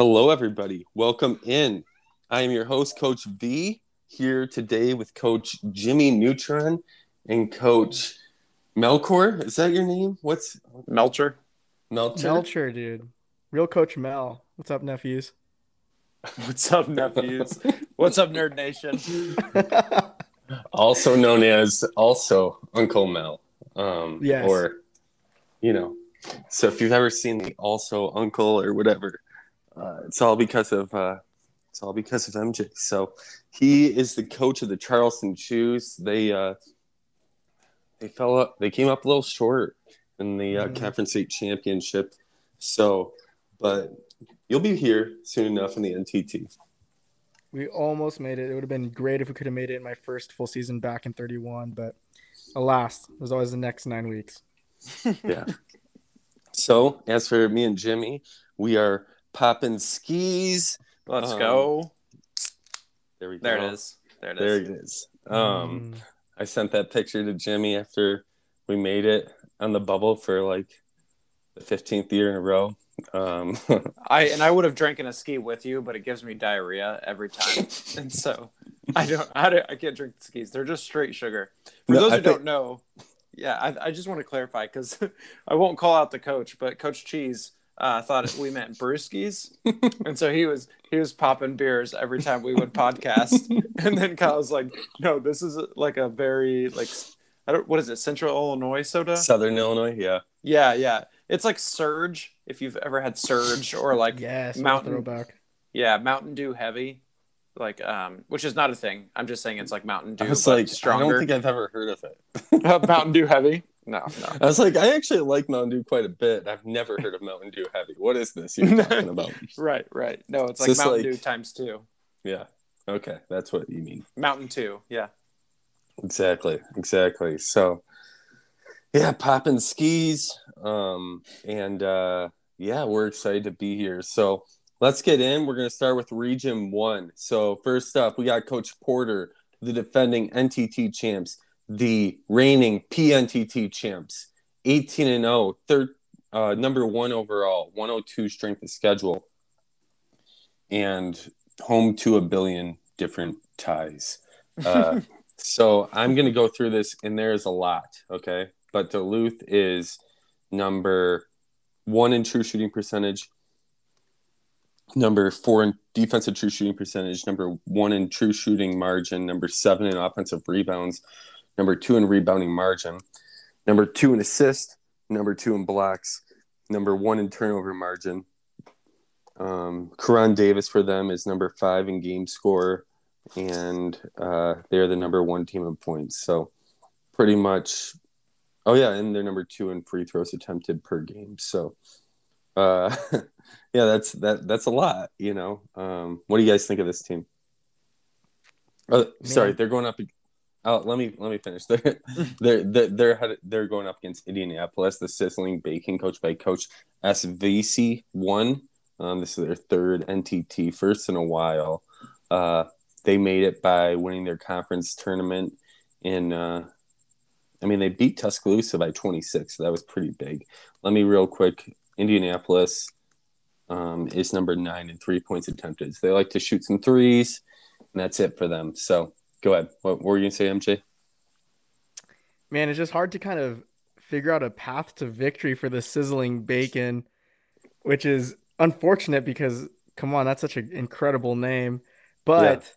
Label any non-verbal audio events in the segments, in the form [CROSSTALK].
Hello, everybody. Welcome in. I am your host, Coach V, here today with Coach Jimmy Neutron and Coach Melkor. Is that your name? What's Melcher? Melcher? Melcher, dude. Real Coach Mel. What's up, nephews? [LAUGHS] What's up, nephews? What's up, Nerd Nation? [LAUGHS] also known as also Uncle Mel. Um, Yes. Or, you know, so if you've ever seen the also Uncle or whatever, uh, it's all because of uh, it's all because of MJ. So he is the coach of the Charleston Shoes. They uh, they fell up. They came up a little short in the uh, Mhm. conference state championship. So, but you'll be here soon enough in the NTT. we almost made it. It would have been great if we could have made it in my first full season back in 31, but alas, it was always the next nine weeks. [LAUGHS] yeah. So, as for me and Jimmy, we are popping skis. Let's Um, go. There we go. There it is. There it There is. it is. Um, Mm. I sent that picture to Jimmy after we made it on the bubble for like the 15th year in a row. Um, [LAUGHS] I and I would have drank in a ski with you, but it gives me diarrhea every time, [LAUGHS] and so I don't. I, don't, I can't drink the skis. They're just straight sugar. For No, those I who think- don't know, yeah, I, I just want to clarify because [LAUGHS] I won't call out the coach, but Coach Cheese uh, thought we meant brewskis, and so he was he was popping beers every time we would podcast, [LAUGHS] and then Kyle was like, "No, this is like a very like." I don't, what is it? Central Illinois soda? Southern Illinois, yeah. Yeah, yeah. It's like Surge, if you've ever had Surge or like yes, Mountain- throwback. yeah, Mountain Dew heavy. Like um which is not a thing. I'm just saying it's like Mountain Dew I was but like, I don't think I've ever heard of it. Mountain Dew heavy? No, no. I was like, I actually like Mountain Dew quite a bit. I've never heard of Mountain Dew Heavy. What is this you're [LAUGHS] talking about? Right, right. No, it's Is like Mountain like- Dew times 2. Yeah. Okay, that's what you mean. Mountain 2. Yeah. Exactly, exactly. So, yeah, popping skis, um, and uh, yeah, we're excited to be here. So let's get in. We're gonna start with Region One. So first up, we got Coach Porter, the defending NTT champs, the reigning PNTT champs, eighteen and 0, third, uh, number one overall, one hundred two strength of schedule, and home to a billion different ties. [LAUGHS] Uh, so I'm going to go through this, and there's a lot, okay? But Duluth is number one in true shooting percentage, number four in defensive true shooting percentage, number one in true shooting margin, number seven in offensive rebounds, number two in rebounding margin, number two in assist, number two in blocks, number one in turnover margin. Um, Karan Davis for them is number five in game score and uh, they're the number one team in points. So pretty much, oh yeah, and they're number two in free throws attempted per game. So uh, [LAUGHS] yeah, that's that that's a lot. You know, um, what do you guys think of this team? Oh, sorry, they're going up. Oh, let me let me finish. [LAUGHS] They're they're they're they're, they're going up against Indianapolis, the sizzling bacon, coached by Coach SVC one. Um, this is their third NTT, first in a while. Uh, they made it by winning their conference tournament in uh, I mean they beat Tuscaloosa by 26 so that was pretty big let me real quick Indianapolis um, is number nine in three points attempted so they like to shoot some threes and that's it for them so go ahead what, were you gonna say MJ Man, it's just hard to kind of figure out a path to victory for the sizzling bacon, which is unfortunate because come on, that's such an incredible name. But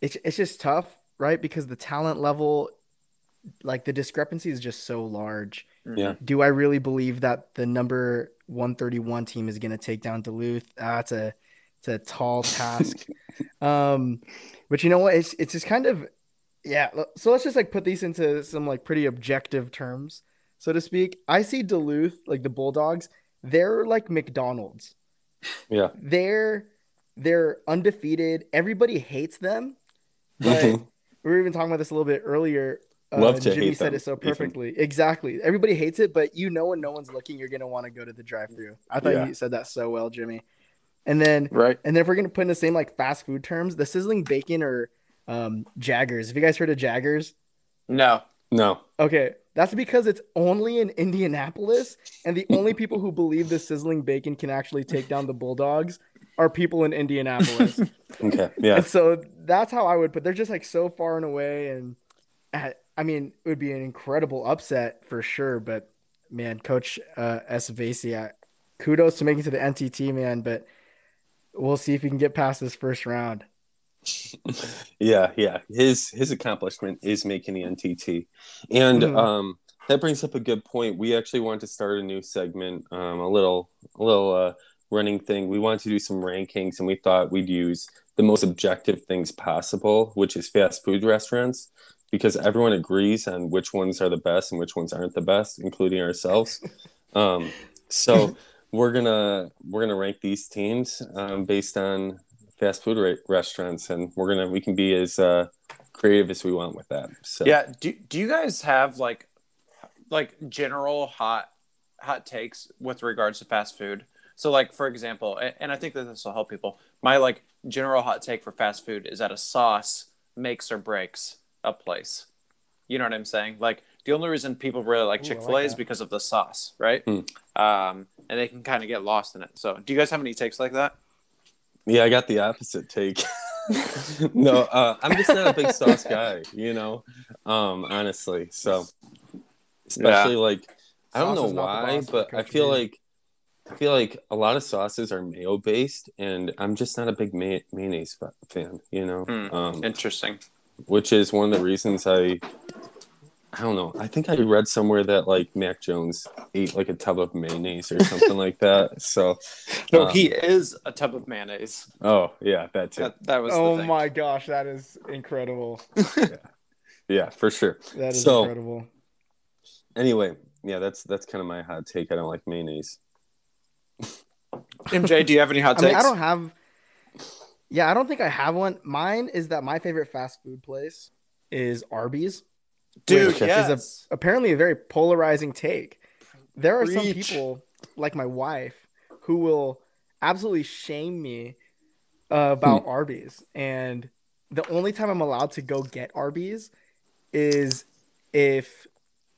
it's it's just tough, right? Because the talent level, like the discrepancy is just so large. Yeah. Do I really believe that the number 131 team is going to take down Duluth? Ah, a it's a tall task. um, but you know what? It's it's just kind of yeah. So let's just like put these into some like pretty objective terms, so to speak. I see Duluth like the Bulldogs. They're like McDonald's. yeah They're they're undefeated. Everybody hates them. [LAUGHS] But Mhm. we were even talking about this a little bit earlier. Uh, Love to Jimmy hate said them, it so perfectly. Exactly. Everybody hates it, but you know when no one's looking, you're gonna want to go to the drive-through. I thought Yeah. you said that so well, Jimmy. And then Right. and then if we're gonna put in the same like fast food terms, the sizzling bacon or um, Jaggers. Have you guys heard of Jaggers? No. no Okay, that's because it's only in Indianapolis, and the only people who believe the sizzling bacon can actually take down the Bulldogs are people in Indianapolis. [LAUGHS] Okay. Yeah. And so that's how I would put. They're just like so far and away, and uh, I mean, it would be an incredible upset for sure. But man, Coach uh, S. Vasey, kudos to making to the NTT, man. But we'll see if he can get past this first round. [LAUGHS] yeah, yeah. His his accomplishment is making the NTT, and Mhm. um, that brings up a good point. We actually want to start a new segment, um, a little a little uh, running thing. We wanted to do some rankings, and we thought we'd use the most objective things possible, which is fast food restaurants, because everyone agrees on which ones are the best and which ones aren't the best, including ourselves. [LAUGHS] um, so we're gonna we're gonna rank these teams um, based on fast food ra- restaurants, and we're gonna we can be as uh, creative as we want with that. So Yeah. Do Do you guys have like like general hot hot takes with regards to fast food? So, like for example, a- and I think that this will help people. My like general hot take for fast food is that a sauce makes or breaks a place. You know what I'm saying? Like the only reason people really like Chick Fil A is that. because of the sauce, right? Hmm. Um, and they can kind of get lost in it. So, do you guys have any takes like that? yeah, I got the opposite take. [LAUGHS] no, uh, I'm just not a big sauce guy, you know, um, honestly. So, especially like I don't Sauce know is not the why, but I feel like I feel like a lot of sauces are mayo based, and I'm just not a big may- mayonnaise fan, you know. Hmm. Um, Interesting. which is one of the reasons I I don't know. I think I read somewhere that like Mac Jones ate like a tub of mayonnaise or something like that. So No, um, he is a tub of mayonnaise. oh yeah, that too. That, that was Oh the thing. my gosh, that is incredible. Yeah, for sure. That is So- incredible. Anyway, yeah, that's that's kind of my hot take. I don't like mayonnaise. MJ, do you have any hot [LAUGHS] I takes? mean, I don't have. Yeah, I don't think I have one. Mine is that my favorite fast food place is Arby's. Dude, yes. Is Apparently, a very polarizing take. There are some people, like my wife, who will absolutely shame me uh, about Arby's, and the only time I'm allowed to go get Arby's is if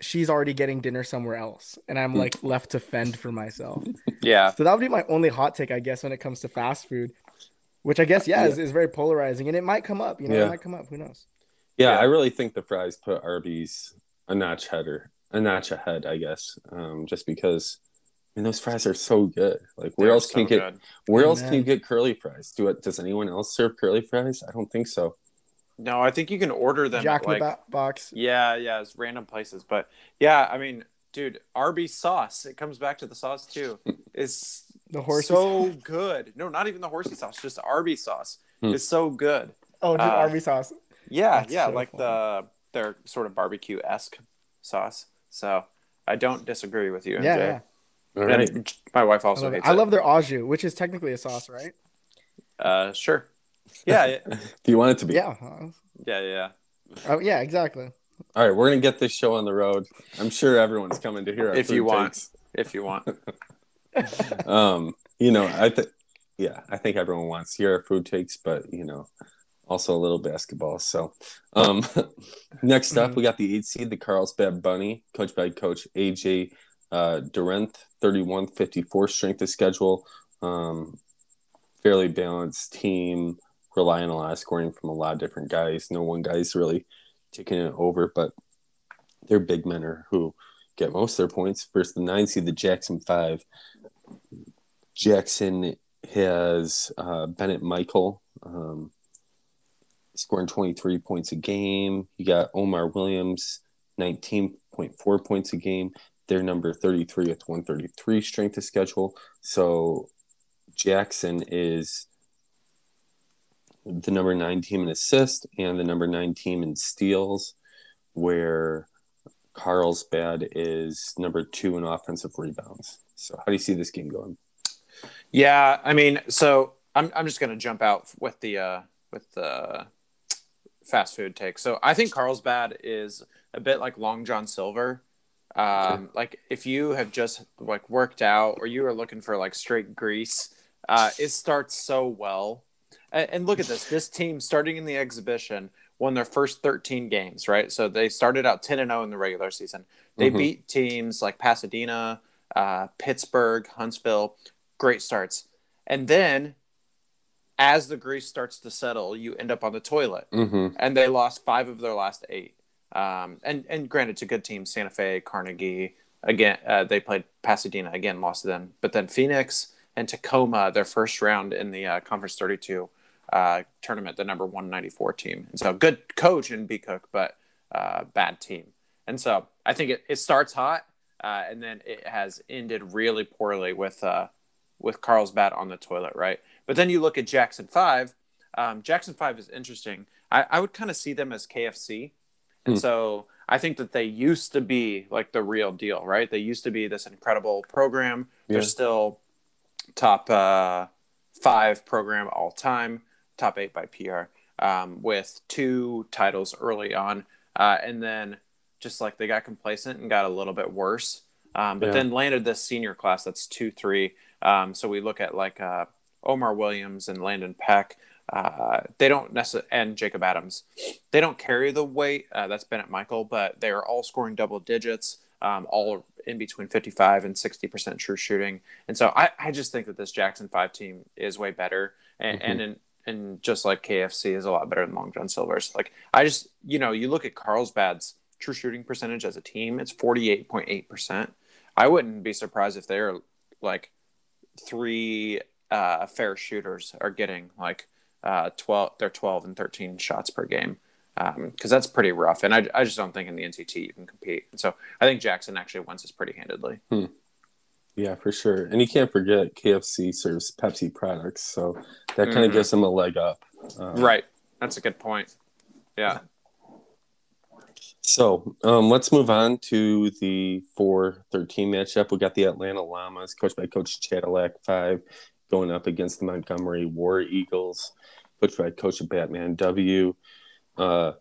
she's already getting dinner somewhere else, and I'm like left to fend for myself. [LAUGHS] yeah. So that would be my only hot take, I guess, when it comes to fast food, which I guess, yeah, Is, is very polarizing, and it might come up. You know, Yeah. it might come up. Who knows? Yeah, Yeah. I really think the fries put Arby's a notch header, a notch ahead, I guess. Um, just because I mean those fries are so good. Like where They're else can you get good. where Oh, else can you get curly fries? Do it does anyone else serve curly fries? I don't think so. No, I think you can order them Jack at, in the like Box. yeah, yeah, it's random places, but yeah, I mean, dude, Arby's sauce. It comes back to the sauce too. [LAUGHS] Is The horse. so good. No, not even the horsey sauce, just Arby's sauce. Hmm. It's so good. oh, just uh, Arby's sauce. Yeah, That's yeah, so like the their sort of barbecue esque sauce. So I don't disagree with you, MJ. Yeah, yeah. And right. my wife I also love, it. I love their au jus, which is technically a sauce, right? Uh, sure. Yeah, [LAUGHS] yeah, Do you want it to be? Yeah. yeah, yeah. Oh, yeah, exactly. All right, we're gonna get this show on the road. I'm sure everyone's coming to hear our If you want. takes. If you want. [LAUGHS] Um, you know, I think yeah, I think everyone wants to hear our food takes, but you know, also a little basketball. So [LAUGHS] um [LAUGHS] next up Mhm. we got the eight seed, the Carlsbad Bunny, coached by coach AJ uh Durant, 31 54 strength of schedule. Um fairly balanced team, relying on a lot of scoring from a lot of different guys. No one guy's really taking it over, but their big men are who get most of their points First, the nine seed, the Jackson Five. Jackson has uh, Bennett Michael um, scoring 23 points a game. You got Omar Williams, 19.4 points a game. They're number 33 with 133 strength of schedule. So Jackson is the number nine team in assists and the number nine team in steals, where Carlsbad is number two in offensive rebounds. So how do you see this game going? Yeah, I mean, so I'm I'm just gonna jump out with the uh with the fast food take. So I think Carlsbad is a bit like Long John Silver. Um, like if you have just like worked out or you are looking for like straight grease, uh, it starts so well. And, and look at this. This team starting in the exhibition won their first 13 games, right? So they started out 10 and 0 in the regular season. They Mhm. beat teams like Pasadena, uh, Pittsburgh, Huntsville. Great starts. And then as the grease starts to settle, you end up on the toilet. Mm-hmm. And they lost five of their last eight. Um, and and granted, it's a good team. Santa Fe, Carnegie, again, uh, they played Pasadena again, lost to them. But then Phoenix and Tacoma, their first round in the uh, Conference 32 uh, tournament, the number 194 team. And so good coach in B Cook, but uh, bad team. And so I think it, it starts hot, uh, and then it has ended really poorly with uh, with Carlsbad on the toilet, right? But then you look at Jackson Five. Um, Jackson Five is interesting. I, I would kind of see them as KFC, and Hmm. so I think that they used to be like the real deal, right? They used to be this incredible program. They're still top uh, five program all time, top eight by PR, um, with two titles early on, uh, and then just like they got complacent and got a little bit worse, um, but Yeah. then landed this senior class that's two three. Um, so we look at like uh, Omar Williams and Landon Peck. Uh, they don't necessarily, and Jacob Adams, they don't carry the weight. Uh, that's Bennett Michael, but they are all scoring double digits, um, all in between 55 and 60% true shooting. And so I, I just think that this Jackson 5 team is way better. And, Mhm. and, in, and just like KFC is a lot better than Long John Silver's. Like, I just, you know, you look at Carlsbad's true shooting percentage as a team, it's 48.8%. I wouldn't be surprised if they're like three uh, fair shooters are getting like uh, 12 they're 12 and 13 shots per game because that's pretty rough and I, I just don't think in the NTT you can compete and so i think jackson actually wins this pretty handedly Yeah, for sure. And you can't forget KFC serves Pepsi products, so that kind of Mhm. gives them a leg up. Um, right that's a good point yeah So um, let's move on to the 4 13 matchup. We got the Atlanta Llamas, coached by Coach Cadillac 5, going up against the Montgomery War Eagles, coached by Coach of Batman W. Uh,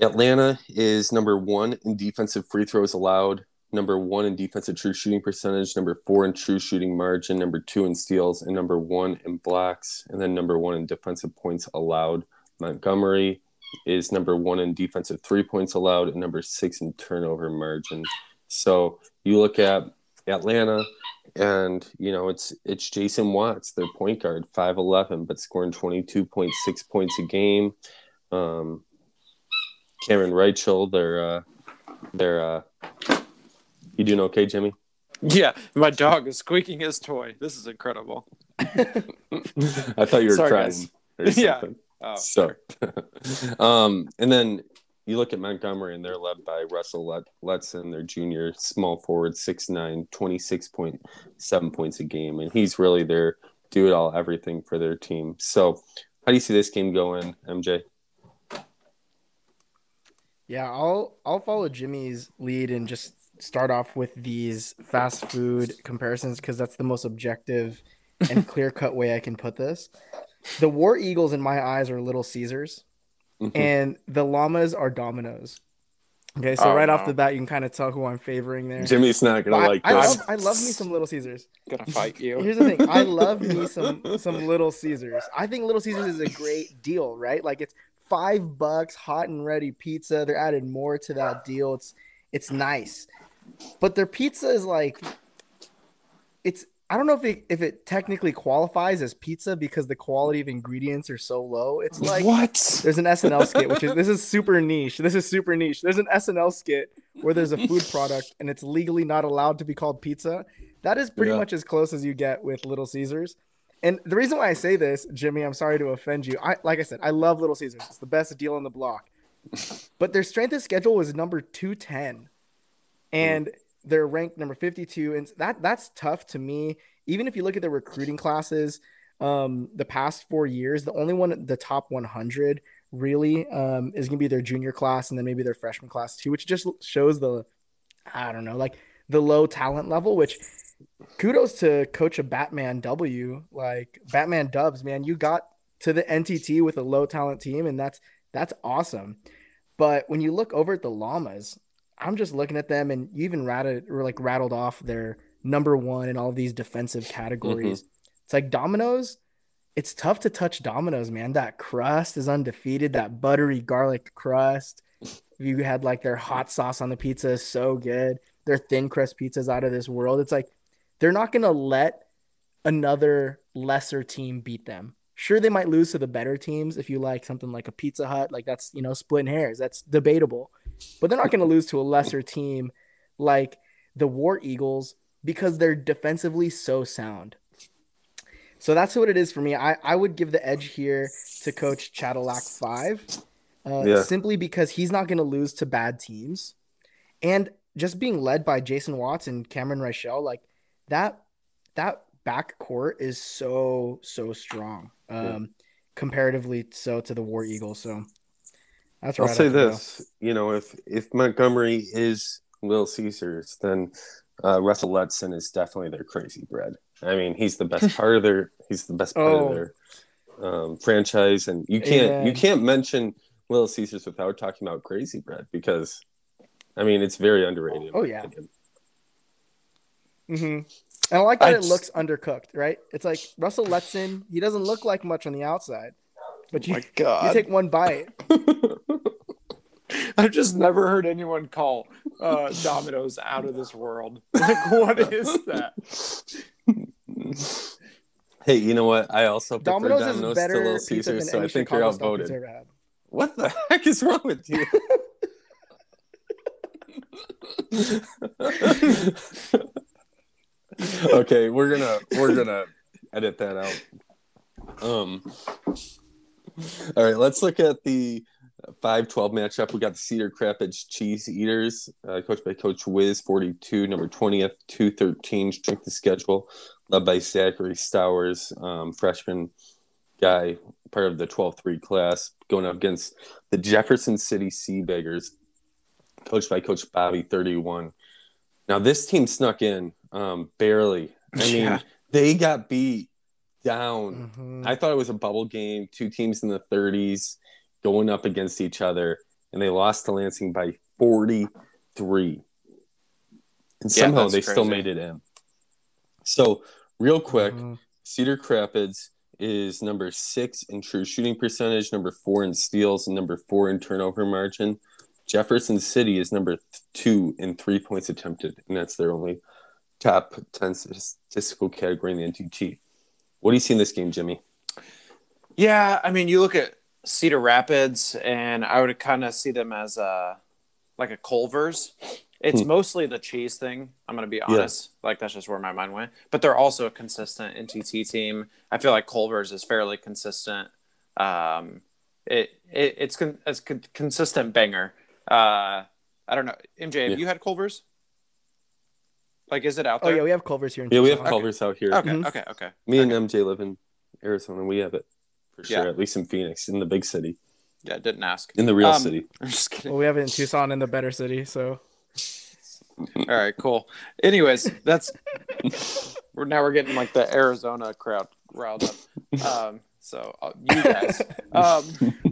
Atlanta is number one in defensive free throws allowed, number one in defensive true shooting percentage, number four in true shooting margin, number two in steals, and number one in blocks, and then number one in defensive points allowed. Montgomery is number one in defensive three points allowed and number six in turnover margin. So you look at Atlanta, and you know it's it's Jason Watts, their point guard, five eleven, but scoring twenty two point six points a game. Um, Cameron Rachel, their uh, their uh, you doing okay, Jimmy? yeah my dog is squeaking his toy this is incredible [LAUGHS] I thought you were Sorry, or [LAUGHS] Yeah. oh So, [LAUGHS] um, and then you look at Montgomery, and they're led by Russell Let- Letson, their junior small forward, 6'9, 26.7 points a game. And he's really their do it all, everything for their team. So, how do you see this game going, MJ? Yeah, I'll I'll follow Jimmy's lead and just start off with these fast food comparisons because that's the most objective and [LAUGHS] clear cut way I can put this. The War Eagles in my eyes are Little Caesars, Mhm. and the Llamas are Domino's. Okay, so Oh, right off the bat, you can kind of tell who I'm favoring there. Jimmy's not going I, to like I this. love, I love me some Little Caesars. [LAUGHS] gonna fight you Here's the thing. I love me [LAUGHS] some some Little Caesars. I think Little Caesars is a great deal, right? Like it's five bucks, hot and ready pizza. They're adding more to that deal. It's it's nice, but their pizza is like it's. I don't know if it if it technically qualifies as pizza because the quality of ingredients are so low. It's like what there's an SNL skit, which is this is super niche. This is super niche. There's an SNL skit where there's a food [LAUGHS] product and it's legally not allowed to be called pizza. That is pretty Yeah. much as close as you get with Little Caesars. And the reason why I say this, Jimmy, I'm sorry to offend you. I like I said, I love Little Caesars. It's the best deal on the block. [LAUGHS] But their strength of schedule was number 210. And they're ranked number 52 and that that's tough to me. Even if you look at the recruiting classes, um, the past 4 years, the only one the top 100 really um, is going to be their junior class and then maybe their freshman class too, which just shows the, I don't know, like the low talent level, which kudos to coach of Batman W, like Batman Dubs, man, you got to the NTT with a low talent team and that's, that's awesome. But when you look over at the Llamas, I'm just looking at them and you even rattled or like rattled off their number one in all these defensive categories. Mm-hmm. It's like Domino's it's tough to touch Domino's, man. That crust is undefeated. That buttery garlic crust. You had like their hot sauce on the pizza is so good. Their thin crust pizza's out of this world. It's like they're not gonna let another lesser team beat them. Sure, they might lose to the better teams if you like something like a Pizza Hut, like that's you know splitting hairs. That's debatable, but they're not going to lose to a lesser team like the War Eagles because they're defensively so sound. So that's what it is for me. I, I would give the edge here to Coach Cadillac five, uh, Yeah. simply because he's not going to lose to bad teams, and just being led by Jason Watts and Cameron Reichel, like that that back court is so so strong, um, comparatively so to the War Eagles. So that's I'll say this, you know, if if Montgomery is Little Caesars, then uh, Russell Letson is definitely their crazy bread. I mean, he's the best [LAUGHS] part of their he's the best part Oh. of their um, franchise, and you can't Amen. you can't mention Little Caesars without talking about crazy bread because, I mean, it's very underrated. Oh, yeah. opinion. hmm And I like that I it just- looks undercooked, right? It's like Russell Letson. He doesn't look like much on the outside, but you, my you take one bite. [LAUGHS] I've just never heard anyone call uh, Domino's out of this world. [LAUGHS] Like, what is that? [LAUGHS] Hey, you know what? I also prefer Domino's, Domino's, is to better Little pizza Caesars, so I think Chicago you're style pizza outvoted. I've ever had. What the heck is wrong with you? okay, we're gonna we're gonna edit that out. Um. [LAUGHS] All right, let's look at the 5-12 matchup. We got the Cedar Rapids Cheese Eaters, uh, coached by Coach Wiz, 42, number 20th, 213, strength of schedule, led by Zachary Stowers, um, freshman guy, part of the 12-3 class, going up against the Jefferson City Sea Beggars, coached by Coach Bobby, 31. Now, this team snuck in um, barely. I [LAUGHS] mean, Yeah. they got beat down. Mhm. I thought it was a bubble game, two teams in the 30s going up against each other, and they lost to Lansing by 43. And Yeah, somehow that's they still made it in. So, real quick, Mhm. Cedar Rapids is number six in true shooting percentage, number four in steals, and number four in turnover margin. Jefferson City is number two in three points attempted, and that's their only top 10 statistical category in the NTT. What do you see in this game, Jimmy? Yeah, I mean, you look at Cedar Rapids, and I would kind of see them as a like a Culver's. It's Hmm. mostly the cheese thing. I'm gonna be honest. Like that's just where my mind went. But they're also a consistent NTT team. I feel like Culver's is fairly consistent. Um, it, it it's con- it's con- consistent banger. Uh, I don't know, MJ. Have Yeah. you had Culver's? Like, is it out there? Oh yeah, we have Culver's here. In Yeah, we have Tucson. Culver's out here. okay, Mhm. okay, okay. Me and MJ live in Arizona. We have it for sure, Yeah. at least in Phoenix, in the big city, Yeah, didn't ask. in the real Um, city. [LAUGHS] I'm just kidding. Well, we have it in Tucson in the better city. So All right, cool. Anyways, that's we're now we're getting like the Arizona crowd riled up. Um, so uh, you guys, [LAUGHS] um,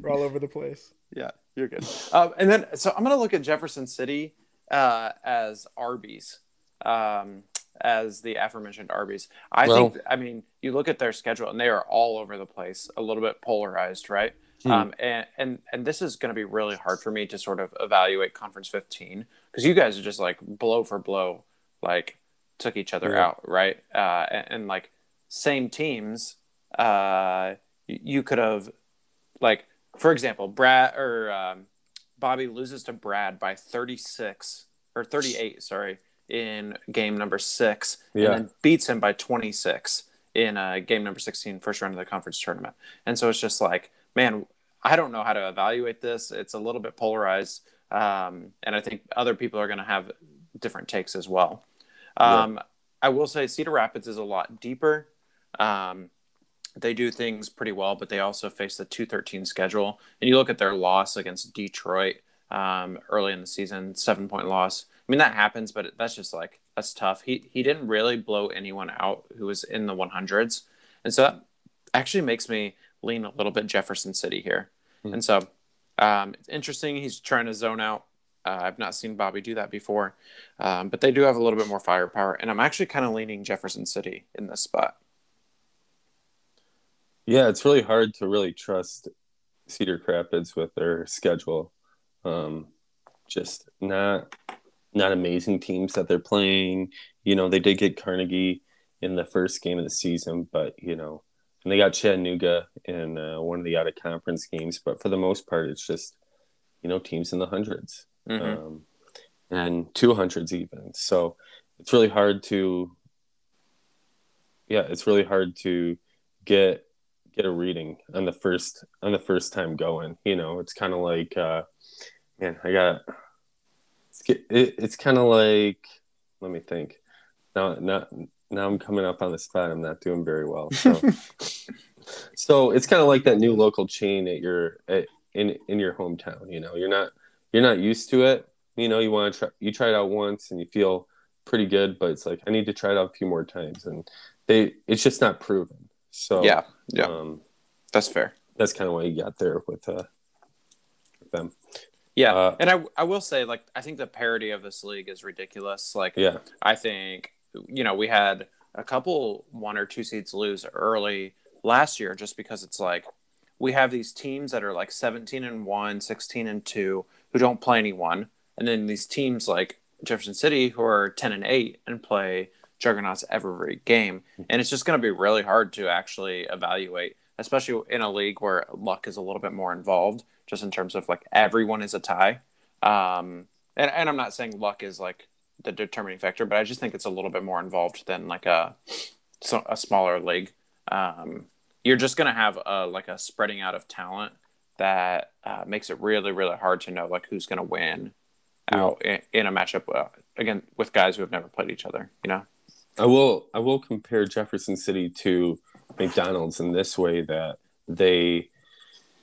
we're all over the place. yeah, you're good. Um, and then so I'm gonna look at Jefferson City uh, as Arby's, um, as the aforementioned Arby's. I Well- think I mean you look at their schedule and they are all over the place, a little bit polarized, right? Hmm. Um, and, and and this is going to be really hard for me to sort of evaluate Conference 15 because you guys are just like blow for blow, like took each other Yeah. out, right? Uh, and, and like same teams, uh, you could have like for example, Brad or um, Bobby loses to Brad by 36 or 38, sorry, in game number six, Yeah. and then beats him by 26 in uh, game number 16, first round of the conference tournament. And so it's just like, man, I don't know how to evaluate this. It's a little bit polarized. Um, and I think other people are going to have different takes as well. Um, I will say Cedar Rapids is a lot deeper. Um, they do things pretty well, but they also face the 213 schedule. And you look at their loss against Detroit um, early in the season, seven point loss. I mean, that happens, but that's just like, that's tough. He, he didn't really blow anyone out who was in the 100s. And so that actually makes me lean a little bit Jefferson City here. Hmm. And so um, it's interesting. He's trying to zone out. Uh, I've not seen Bobby do that before, um, but they do have a little bit more firepower. And I'm actually kind of leaning Jefferson City in this spot. Yeah, it's really hard to really trust Cedar Rapids with their schedule. Um, just not not amazing teams that they're playing. You know, they did get Carnegie in the first game of the season, but you know, and they got Chattanooga in uh, one of the out of conference games, but for the most part, it's just you know teams in the 100s Mhm. um, and two hundreds even. So it's really hard to yeah, it's really hard to get get a reading on the first on the first time going. You know, it's kind of like uh, man, I got it's it, it's kind of like let me think. Now, now, now I'm coming up on the spot. I'm not doing very well. So, [LAUGHS] so it's kind of like that new local chain at your at, in in your hometown. You know, you're not you're not used to it. You know, you want to try you try it out once and you feel pretty good, but it's like I need to try it out a few more times, and they it's just not proven. So Yeah, yeah, um, that's fair. that's kind of why you got there with uh with them. Yeah, Uh, and I I will say like I think the parody of this league is ridiculous. Like Yeah, I think you know we had a couple one or two seeds lose early last year just because it's like we have these teams that are like 17 and 1 16 and 2 who don't play anyone. And then these teams like jefferson city who are 10 and 8 and play juggernauts every game. And it's just going to be really hard to actually evaluate especially in a league where luck is a little bit more involved just in terms of like everyone is a tie um, and, and i'm not saying luck is like the determining factor, but I just think it's a little bit more involved than like a so, a smaller league. Um, you're just gonna have a like a spreading out of talent that uh, makes it really really hard to know like who's gonna win out in, in a matchup uh, again with guys who have never played each other. You know? I will I will compare Jefferson City to McDonald's in this way that they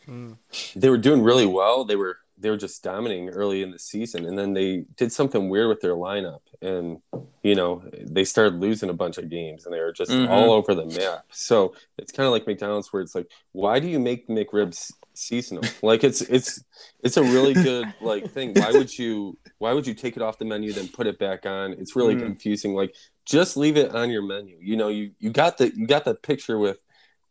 Mm. they were doing really well. They were they were just dominating early in the season, and then they did something weird with their lineup, and you know they started losing a bunch of games, and they were just Mhm. all over the map. So it's kind of like McDonald's, where it's like, why do you make McRibs seasonal? Like it's it's it's a really good [LAUGHS] like thing. Why would you why would you take it off the menu then put it back on? It's really Mm. confusing. Like just leave it on your menu. You know, you you got the you got the picture with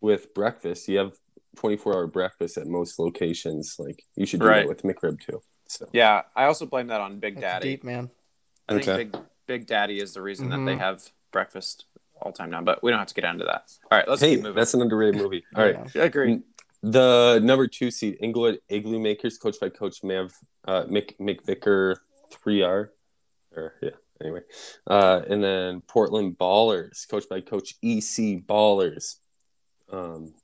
with breakfast. You have 24 hour breakfast at most locations. Like you should do Right. that with McRib too. So Yeah, I also blame that on Big That's Daddy. deep, man. I think Okay. Big Big Daddy is the reason that they Mhm. have breakfast all time now. But we don't have to get into that. All right, let's hey, keep moving. that's an underrated movie. [LAUGHS] All right. Yeah. I agree. The number two seed, Inglewood Igloo Makers, coached by Coach Mav uh, Mick McVicker, three R, or yeah. Anyway, uh, and then Portland Ballers, coached by Coach EC Ballers. Um,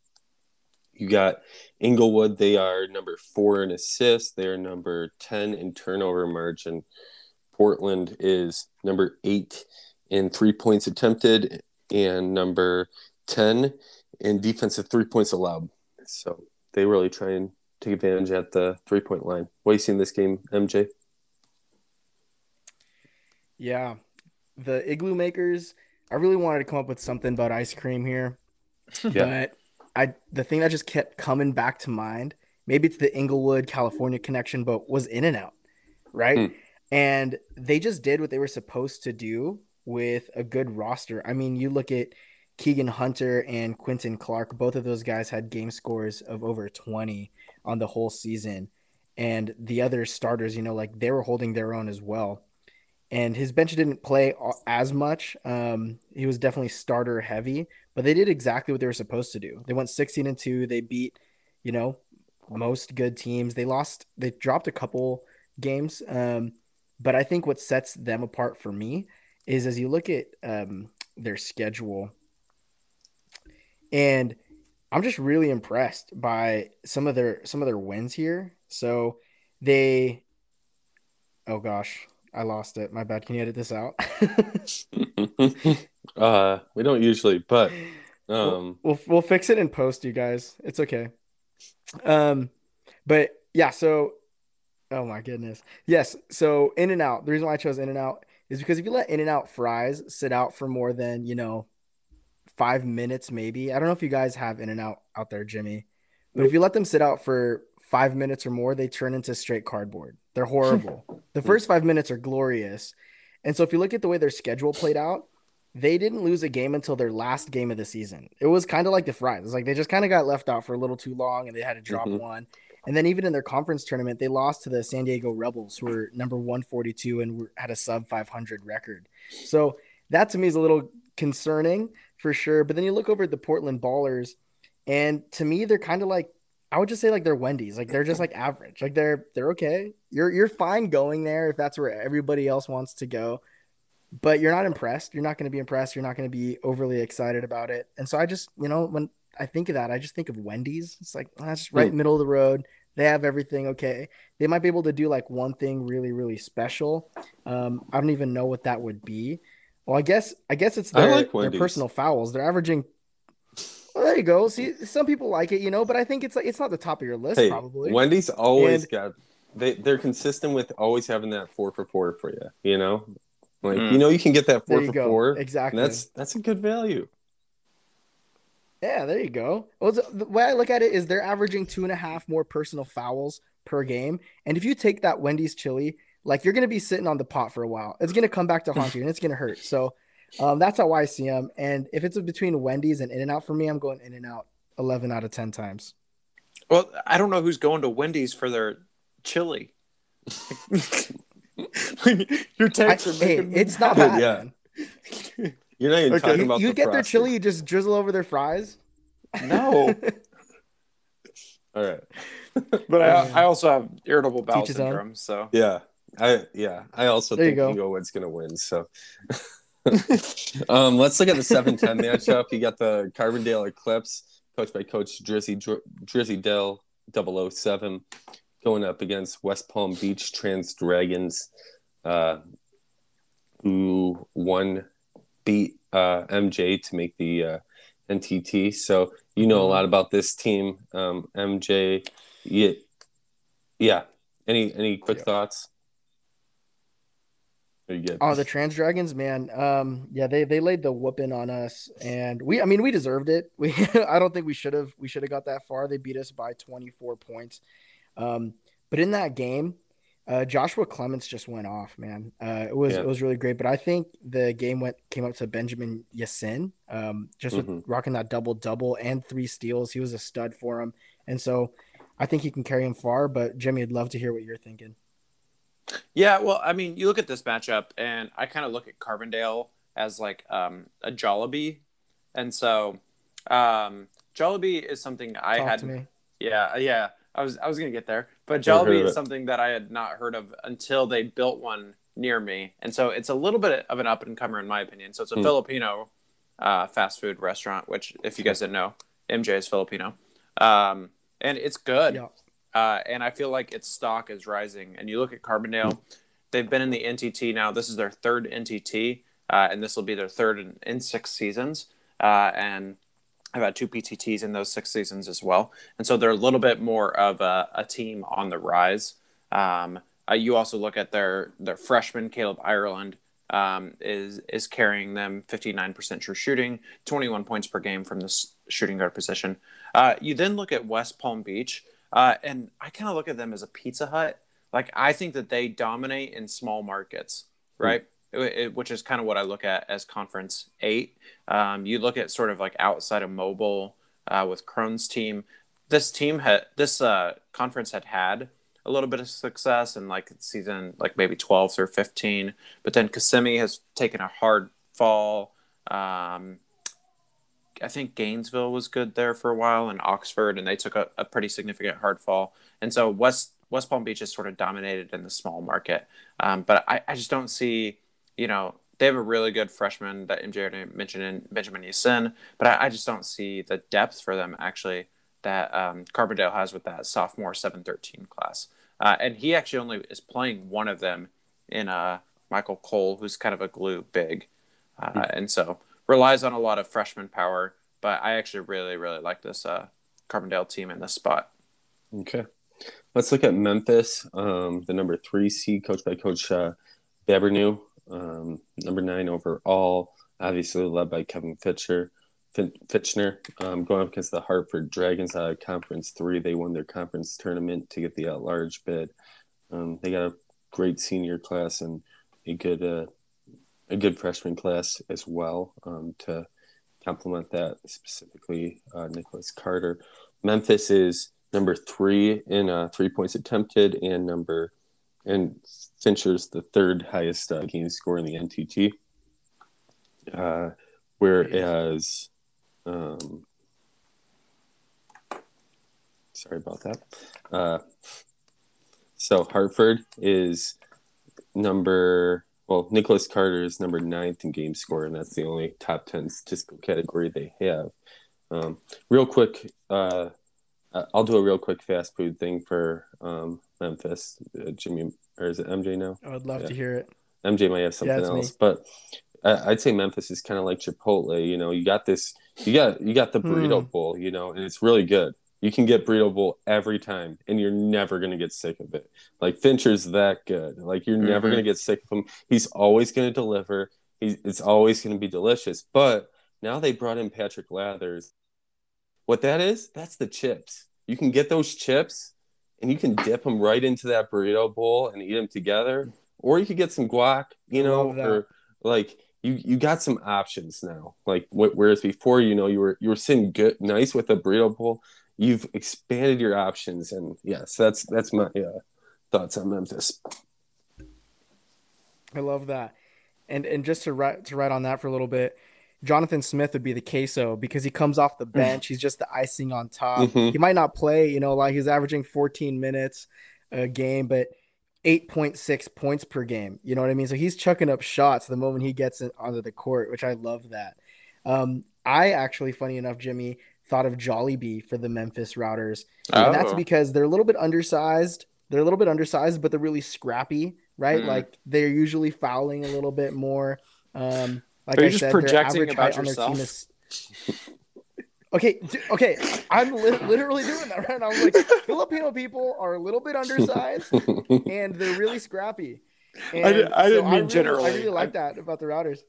you got Inglewood. They are number four in assists. They are number ten in turnover margin. Portland is number eight in three points attempted and number ten in defensive three points allowed. So they really try and take advantage at the three point line. What do you see in this game, MJ? Yeah. The igloo makers, I really wanted to come up with something about ice cream here. Yeah. But I the thing that just kept coming back to mind, maybe it's the Inglewood, California connection, but was in and out. Right. Hmm. And they just did what they were supposed to do with a good roster. I mean, you look at Keegan Hunter and Quentin Clark, both of those guys had game scores of over 20 on the whole season. And the other starters, you know, like they were holding their own as well. And his bench didn't play as much. Um, he was definitely starter heavy, but they did exactly what they were supposed to do. They went 16 and 2. They beat, you know, most good teams. They lost, they dropped a couple games. Um, but I think what sets them apart for me is as you look at um, their schedule, and I'm just really impressed by some of their some of their wins here. So they, oh gosh, I lost it. My bad. Can you edit this out? [LAUGHS] uh, we don't usually, but um, we'll we'll fix it in post, you guys. It's okay. Um, but yeah, so oh my goodness, yes. So In and Out. The reason why I chose In and Out is because if you let In and Out fries sit out for more than you know five minutes, maybe I don't know if you guys have In and Out out there, Jimmy, but if you let them sit out for five minutes or more, they turn into straight cardboard. They're horrible. [LAUGHS] the first five minutes are glorious, and so if you look at the way their schedule played out they didn't lose a game until their last game of the season. It was kind of like the Fries. It's like they just kind of got left out for a little too long and they had to drop Mhm. one. And then even in their conference tournament, they lost to the San Diego Rebels, who were number 142 and were, had a sub 500 record. So that to me is a little concerning for sure. But then you look over at the Portland Ballers, and to me, they're kind of like I would just say like they're Wendy's. Like they're just like average. Like they're they're okay. You're you're fine going there if that's where everybody else wants to go. But you're not impressed. You're not going to be impressed. You're not going to be overly excited about it. And so I just, you know, when I think of that, I just think of Wendy's. It's like that's right mm. middle of the road. They have everything okay. They might be able to do like one thing really, really special. Um, I don't even know what that would be. Well, I guess I guess it's their, like their personal fouls. They're averaging well, there you go. See, some people like it, you know, but I think it's like it's not the top of your list. Hey, probably. Wendy's always and, got they they're consistent with always having that four for four for you. You know, like mm. you know you can get that four for go. four. Exactly. That's that's a good value. Yeah, there you go. Well, the way I look at it is they're averaging two and a half more personal fouls per game, and if you take that Wendy's chili, like you're gonna be sitting on the pot for a while. It's gonna come back to haunt you, and it's gonna hurt. So um, that's how I see them. And if it's between Wendy's and In and Out for me, I'm going In and Out 11 out of 10 times. Well, I don't know who's going to Wendy's for their chili. [LAUGHS] Your takes are making hey, it's not bad. Yeah. You're not even okay. talking about you, the get their chili, you just drizzle over their fries. No. [LAUGHS] All right. but I, I also have irritable bowel syndrome, so yeah, I yeah, I also there think you go. Eaglewood's gonna win. So [LAUGHS] um, let's look at the 7-10 matchup. You got the Carbondale Eclipse, coached by Coach Drizzy Drizzy Dell 007, going up against West Palm Beach Trans Dragons, uh, who won beat uh, MJ to make the uh, NTT. So you know a lot about this team, um, MJ. Yeah, yeah. Any any quick yeah. thoughts? Oh, the Trans Dragons, man. Um, yeah, they they laid the whooping on us, and we, I mean, we deserved it. [LAUGHS] We, I don't think we should have. We should have got that far. They beat us by 24 points. Um, but in that game, uh, Joshua Clements just went off, man. Uh, it was yeah. it was really great. But I think the game went came up to Benjamin Yassin, um, just mm-hmm. with rocking that double double and three steals. He was a stud for him, and so I think he can carry him far. But Jimmy, I'd love to hear what you're thinking. Yeah, well, I mean, you look at this matchup, and I kind of look at Carbondale as like um, a Jollibee, and so um, Jollibee is something I Talk had. Yeah, yeah, I was I was gonna get there, but Jollibee is something that I had not heard of until they built one near me, and so it's a little bit of an up and comer in my opinion. So it's a hmm. Filipino uh, fast food restaurant, which if you guys didn't know, MJ is Filipino, um, and it's good. Yeah. Uh, and I feel like its stock is rising. And you look at Carbondale, they've been in the NTT now. This is their third NTT, uh, and this will be their third in, in six seasons. Uh, and I've had two PTTs in those six seasons as well. And so they're a little bit more of a, a team on the rise. Um, uh, you also look at their their freshman Caleb Ireland um, is is carrying them 59% true shooting, 21 points per game from the shooting guard position. Uh, you then look at West Palm Beach, uh, and I kind of look at them as a Pizza Hut. Like I think that they dominate in small markets, hmm. right? Mm. It, it, which is kind of what I look at as Conference Eight. Um, you look at sort of like outside of mobile uh, with Crohn's team. This team had this uh, conference had had a little bit of success in like season like maybe 12 or 15, but then Kissimmee has taken a hard fall. Um, I think Gainesville was good there for a while, and Oxford, and they took a, a pretty significant hard fall. And so West West Palm Beach is sort of dominated in the small market. Um, but I, I just don't see, you know, they have a really good freshman that MJ mentioned in Benjamin Yassin, but I, I, just don't see the depth for them actually that um, Carbondale has with that sophomore 713 class. Uh, and he actually only is playing one of them in uh, Michael Cole, who's kind of a glue big. Uh, mm-hmm. And so relies on a lot of freshman power, but I actually really, really like this uh, Carbondale team in this spot. Okay. Let's look at Memphis, um, the number three seed, coached by Coach uh, Babernew, um, number nine overall, obviously led by Kevin Fitcher. Fitchner um, going up against the Hartford Dragons out of Conference Three. They won their conference tournament to get the at-large bid. Um, they got a great senior class and a good uh, a good freshman class as well um, to complement that specifically uh, Nicholas Carter. Memphis is number three in uh, three points attempted and number and Fincher's the third highest uh, game score in the NTT. Uh, whereas, um, sorry about that. Uh, so Hartford is number well, Nicholas Carter is number ninth in game score, and that's the only top ten statistical category they have. Um, real quick, uh, I'll do a real quick fast food thing for um, Memphis. Uh, Jimmy, or is it MJ now? I would love yeah. to hear it. MJ might have something yeah, else, me. but I, would say Memphis is kind of like Chipotle. You know, you got this, you got you got the burrito mm. bowl, you know, and it's really good. You can get burrito bowl every time, and you're never gonna get sick of it. Like Fincher's that good. Like you're mm-hmm. never gonna get sick of him. He's always gonna deliver. He's it's always gonna be delicious. But now they brought in Patrick Lathers what that is, that's the chips. You can get those chips and you can dip them right into that burrito bowl and eat them together. Or you could get some guac, you know, or like you you got some options now. Like whereas before, you know, you were you were sitting good nice with a burrito bowl. You've expanded your options, and yes, that's that's my uh, thoughts on Memphis. I love that, and and just to write to write on that for a little bit, Jonathan Smith would be the queso because he comes off the mm. bench. He's just the icing on top. Mm-hmm. He might not play, you know, like he's averaging 14 minutes a game, but 8.6 points per game. You know what I mean? So he's chucking up shots the moment he gets onto the court, which I love that. Um, I actually, funny enough, Jimmy, thought of Jollibee for the Memphis Routers. Oh. And that's because they're a little bit undersized. They're a little bit undersized, but they're really scrappy, right? Mm. Like they're usually fouling a little bit more. Um, like Are I just said, projecting about yourself? Is... [LAUGHS] okay, okay, I'm li- literally doing that right now. I'm like, [LAUGHS] Filipino people are a little bit undersized [LAUGHS] and they're really scrappy. And I, I didn't mean I really, generally. I really like that about the Routers.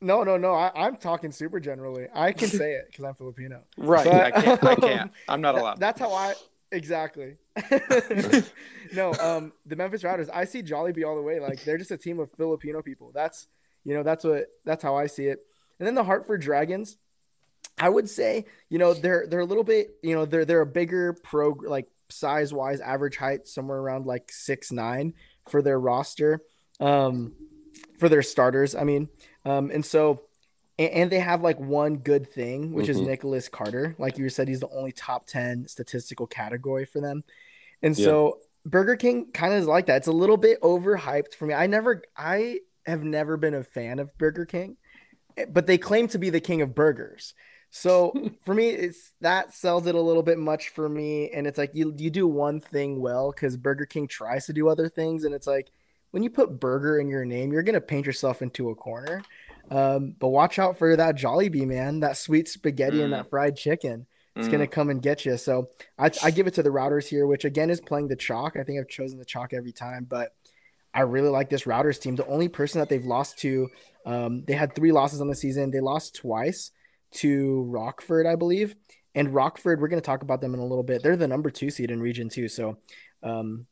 No, no, no. I, am talking super generally. I can say it because I'm Filipino. Right. But, I can't. I can't. [LAUGHS] I'm not allowed. That, that's how I exactly. [LAUGHS] no, um, the Memphis Routers. I see Jollibee all the way. Like they're just a team of Filipino people. That's you know, that's what that's how I see it. And then the Hartford Dragons, I would say, you know, they're they're a little bit, you know, they're they're a bigger pro like size wise, average height somewhere around like six nine for their roster, um, for their starters. I mean, um, and so and, and they have like one good thing, which mm-hmm. is Nicholas Carter. Like you said, he's the only top ten statistical category for them, and yeah. so Burger King kind of is like that. It's a little bit overhyped for me. I never, I have never been a fan of Burger King, eh, but they claim to be the king of burgers. So [LAUGHS] for me, it's that sells it a little bit much for me. And it's like you you do one thing well because Burger King tries to do other things, and it's like when you put burger in your name, you're gonna paint yourself into a corner. Um, but watch out for that Jollibee man, that sweet spaghetti mm. and that mm. fried chicken. It's mm. gonna come and get you. So I, I give it to the Routers here, which again is playing the chalk. I think I've chosen the chalk every time, but I really like this Routers team. The only person that they've lost to, um, they had three losses on the season. They lost twice to Rockford, I believe. And Rockford, we're going to talk about them in a little bit. They're the number two seed in Region Two. So, um,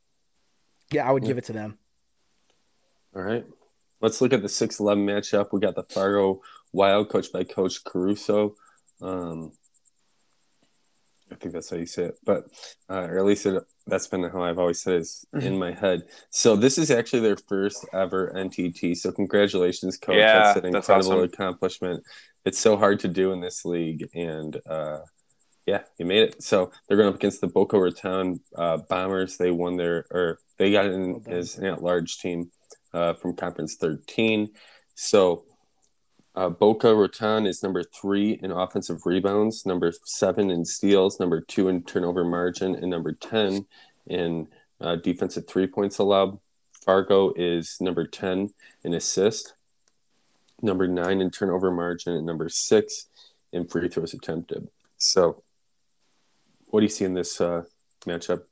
yeah, I would yeah. give it to them. All right. Let's look at the 6 11 matchup. We got the Fargo Wild, coached by Coach Caruso. Um, I think that's how you say it, but uh, or at least it, that's been how I've always said it is in mm-hmm. my head. So this is actually their first ever NTT. So congratulations, coach! Yeah, that's an that's incredible awesome. accomplishment. It's so hard to do in this league, and uh, yeah, you made it. So they're going up against the Boca Raton uh, Bombers. They won their or they got in as an at-large team uh, from Conference 13. So uh, Boca Raton is number three in offensive rebounds, number seven in steals, number two in turnover margin, and number 10 in uh, defensive three points allowed. Fargo is number 10 in assist, number nine in turnover margin, and number six in free throws attempted. So, what do you see in this uh, matchup,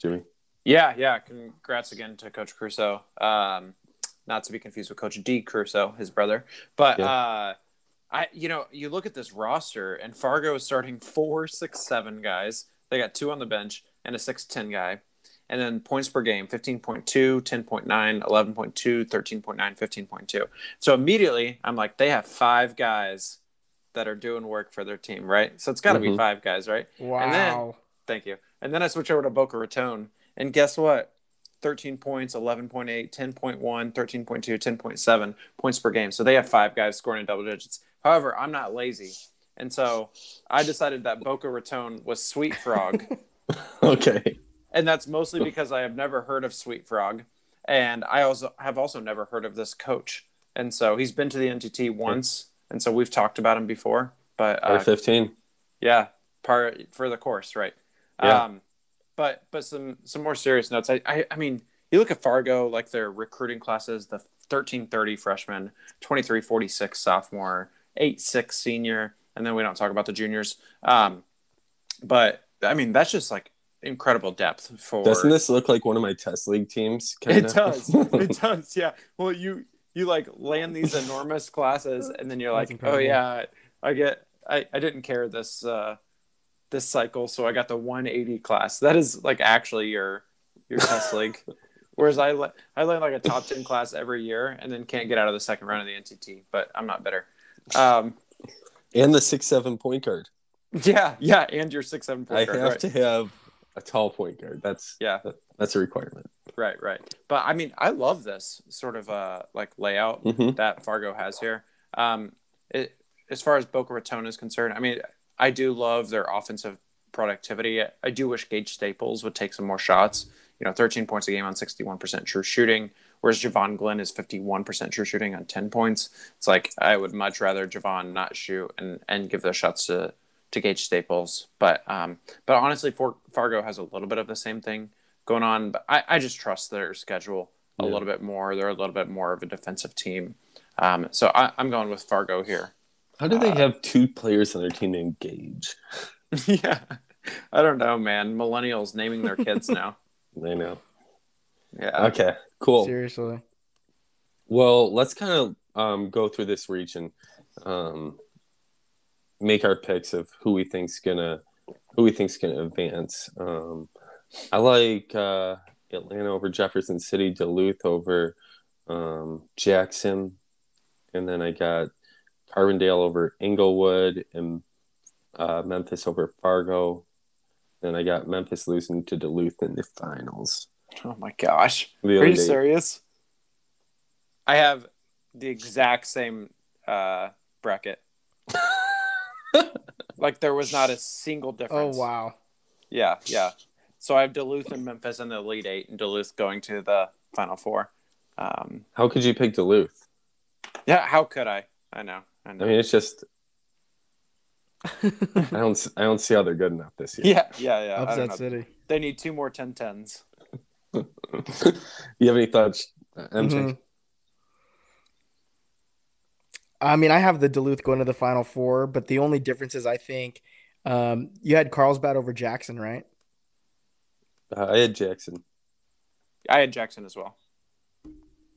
Jimmy? Yeah, yeah. Congrats again to Coach Crusoe. Um, not to be confused with Coach D Crusoe, his brother. But yeah. uh, I, you know, you look at this roster, and Fargo is starting four, six, seven guys. They got two on the bench and a six ten guy. And then points per game 15.2, 10.9, 11.2, 13.9, 15.2. So immediately I'm like, they have five guys that are doing work for their team, right? So it's got to mm-hmm. be five guys, right? Wow. And then, thank you. And then I switch over to Boca Raton. And guess what? 13 points, 11.8, 10.1, 13.2, 10.7 points per game. So they have five guys scoring in double digits. However, I'm not lazy, and so I decided that Boca Raton was Sweet Frog, [LAUGHS] Okay. and that's mostly because I have never heard of Sweet Frog, and I also have also never heard of this coach, and so he's been to the NTT once, and so we've talked about him before, but uh, 15. yeah, Part for the course, right? Yeah. Um, but but some some more serious notes. I, I I mean, you look at Fargo, like their recruiting classes, the thirteen thirty freshman, twenty three forty six sophomore, eight six senior, and then we don't talk about the juniors. Um, but I mean, that's just like incredible depth for. Doesn't this look like one of my test league teams? It kinda? does. [LAUGHS] It does. Yeah. Well, you you like land these enormous classes, and then you're That's like, oh yeah, I get. I I didn't care this uh this cycle, so I got the 180 class. That is like actually your your test [LAUGHS] league. Whereas I le- I land like a top 10 class every year, and then can't get out of the second round of the NTT. But I'm not bitter. Um, and the six seven point guard. yeah, yeah, and your six seven I point guard, have right? to have a tall point guard. That's Yeah. that's a requirement. Right, right. But I mean, I love this sort of uh like layout Mhm. that Fargo has here. Um, it, as far as Boca Raton is concerned, I mean, I do love their offensive productivity. I do wish Gage Staples would take some more shots. You know, 13 points a game on 61% true shooting, whereas Javon Glenn is 51% true shooting on 10 points. It's like I would much rather Javon not shoot and and give those shots to to Gage Staples. But um, but honestly, For, Fargo has a little bit of the same thing going on. But I, I just trust their schedule a Yeah. little bit more. They're a little bit more of a defensive team. Um, so I, I'm going with Fargo here. How do they Uh, have two players on their team named Gage? [LAUGHS] yeah. I don't know, man. Millennials naming their kids now. [LAUGHS] I know. Yeah. Okay, cool. Seriously. Well, let's kind of um, go through this region, um, make our picks of who we think's gonna who we think's gonna advance. Um, I like uh, Atlanta over Jefferson City, Duluth over um, Jackson, and then I got Carbondale over Inglewood and uh, Memphis over Fargo. Then I got Memphis losing to Duluth in the finals. Oh my gosh. The Are you day. serious? I have the exact same uh, bracket. [LAUGHS] like there was not a single difference. Oh wow. Yeah, yeah. So I have Duluth and Memphis in the Elite Eight, and Duluth going to the Final Four. Um, How could you pick Duluth? yeah, how could I? I know. I know. I mean, it's just I don't [LAUGHS] I don't see how they're good enough this year. yeah, yeah, yeah. Upset. City. They need two more 10 10s. you have any thoughts, MJ? Mhm. I mean, I have the Duluth going to the Final Four, but the only difference is I think um, you had Carlsbad over Jackson, right? Uh, I had Jackson. I had Jackson as well.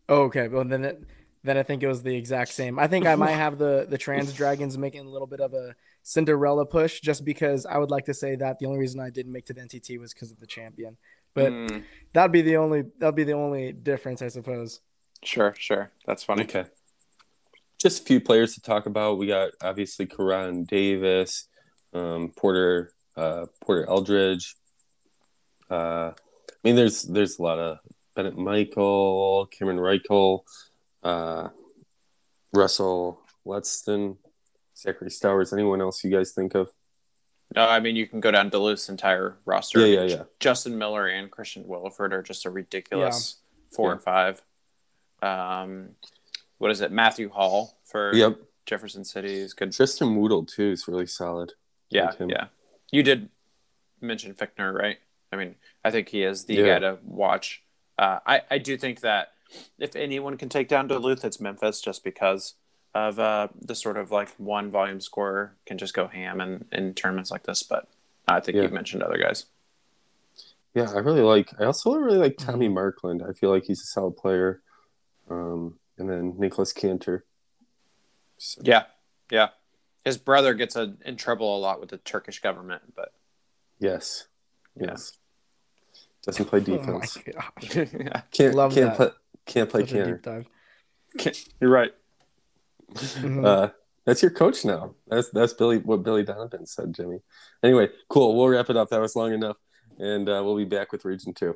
Oh, okay. Well, then it, then I think it was the exact same. I think I might have the the Trans Dragons making a little bit of a Cinderella push, just because I would like to say that the only reason I didn't make to the NTT was because of the champion. But Mm, that'd be the only that'd be the only difference, I suppose. sure, sure. That's funny. Okay. Just a few players to talk about. We got obviously Karan Davis, um, Porter, uh, Porter Eldridge. Uh, I mean, there's there's a lot of Bennett Michael, Cameron Reichel, uh, Russell Lutston, Zachary Stowers. Anyone else you guys think of? No, I mean, you can go down Duluth's entire roster. Yeah, yeah, yeah. Justin Miller and Christian Williford are just a ridiculous four Yeah. and five. Um, what is it? Matthew Hall for Yep. Jefferson City is good. Tristan Woodle too is really solid. Yeah, like yeah. You did mention Fickner, right? I mean, I think he is the Yeah. guy to watch. Uh, I I do think that if anyone can take down Duluth, it's Memphis, just because of uh, the sort of like one volume scorer can just go ham in, in tournaments like this. But I think Yeah. you mentioned other guys. Yeah, I really like. I also really like Tommy Markland. I feel like he's a solid player. Um, and then Nicholas Cantor. So, Yeah, yeah. His brother gets a, in trouble a lot with the Turkish government, but yes, Yeah. yes. Doesn't play Oh defense. gosh. [LAUGHS] yeah, can't Love can't that. play can't play Such a Cantor. deep dive. you're right. Mhm. Uh, that's your coach now. That's that's Billy. What Billy Donovan said, Jimmy. Anyway, cool. We'll wrap it up. That was long enough, and uh, we'll be back with Region Two.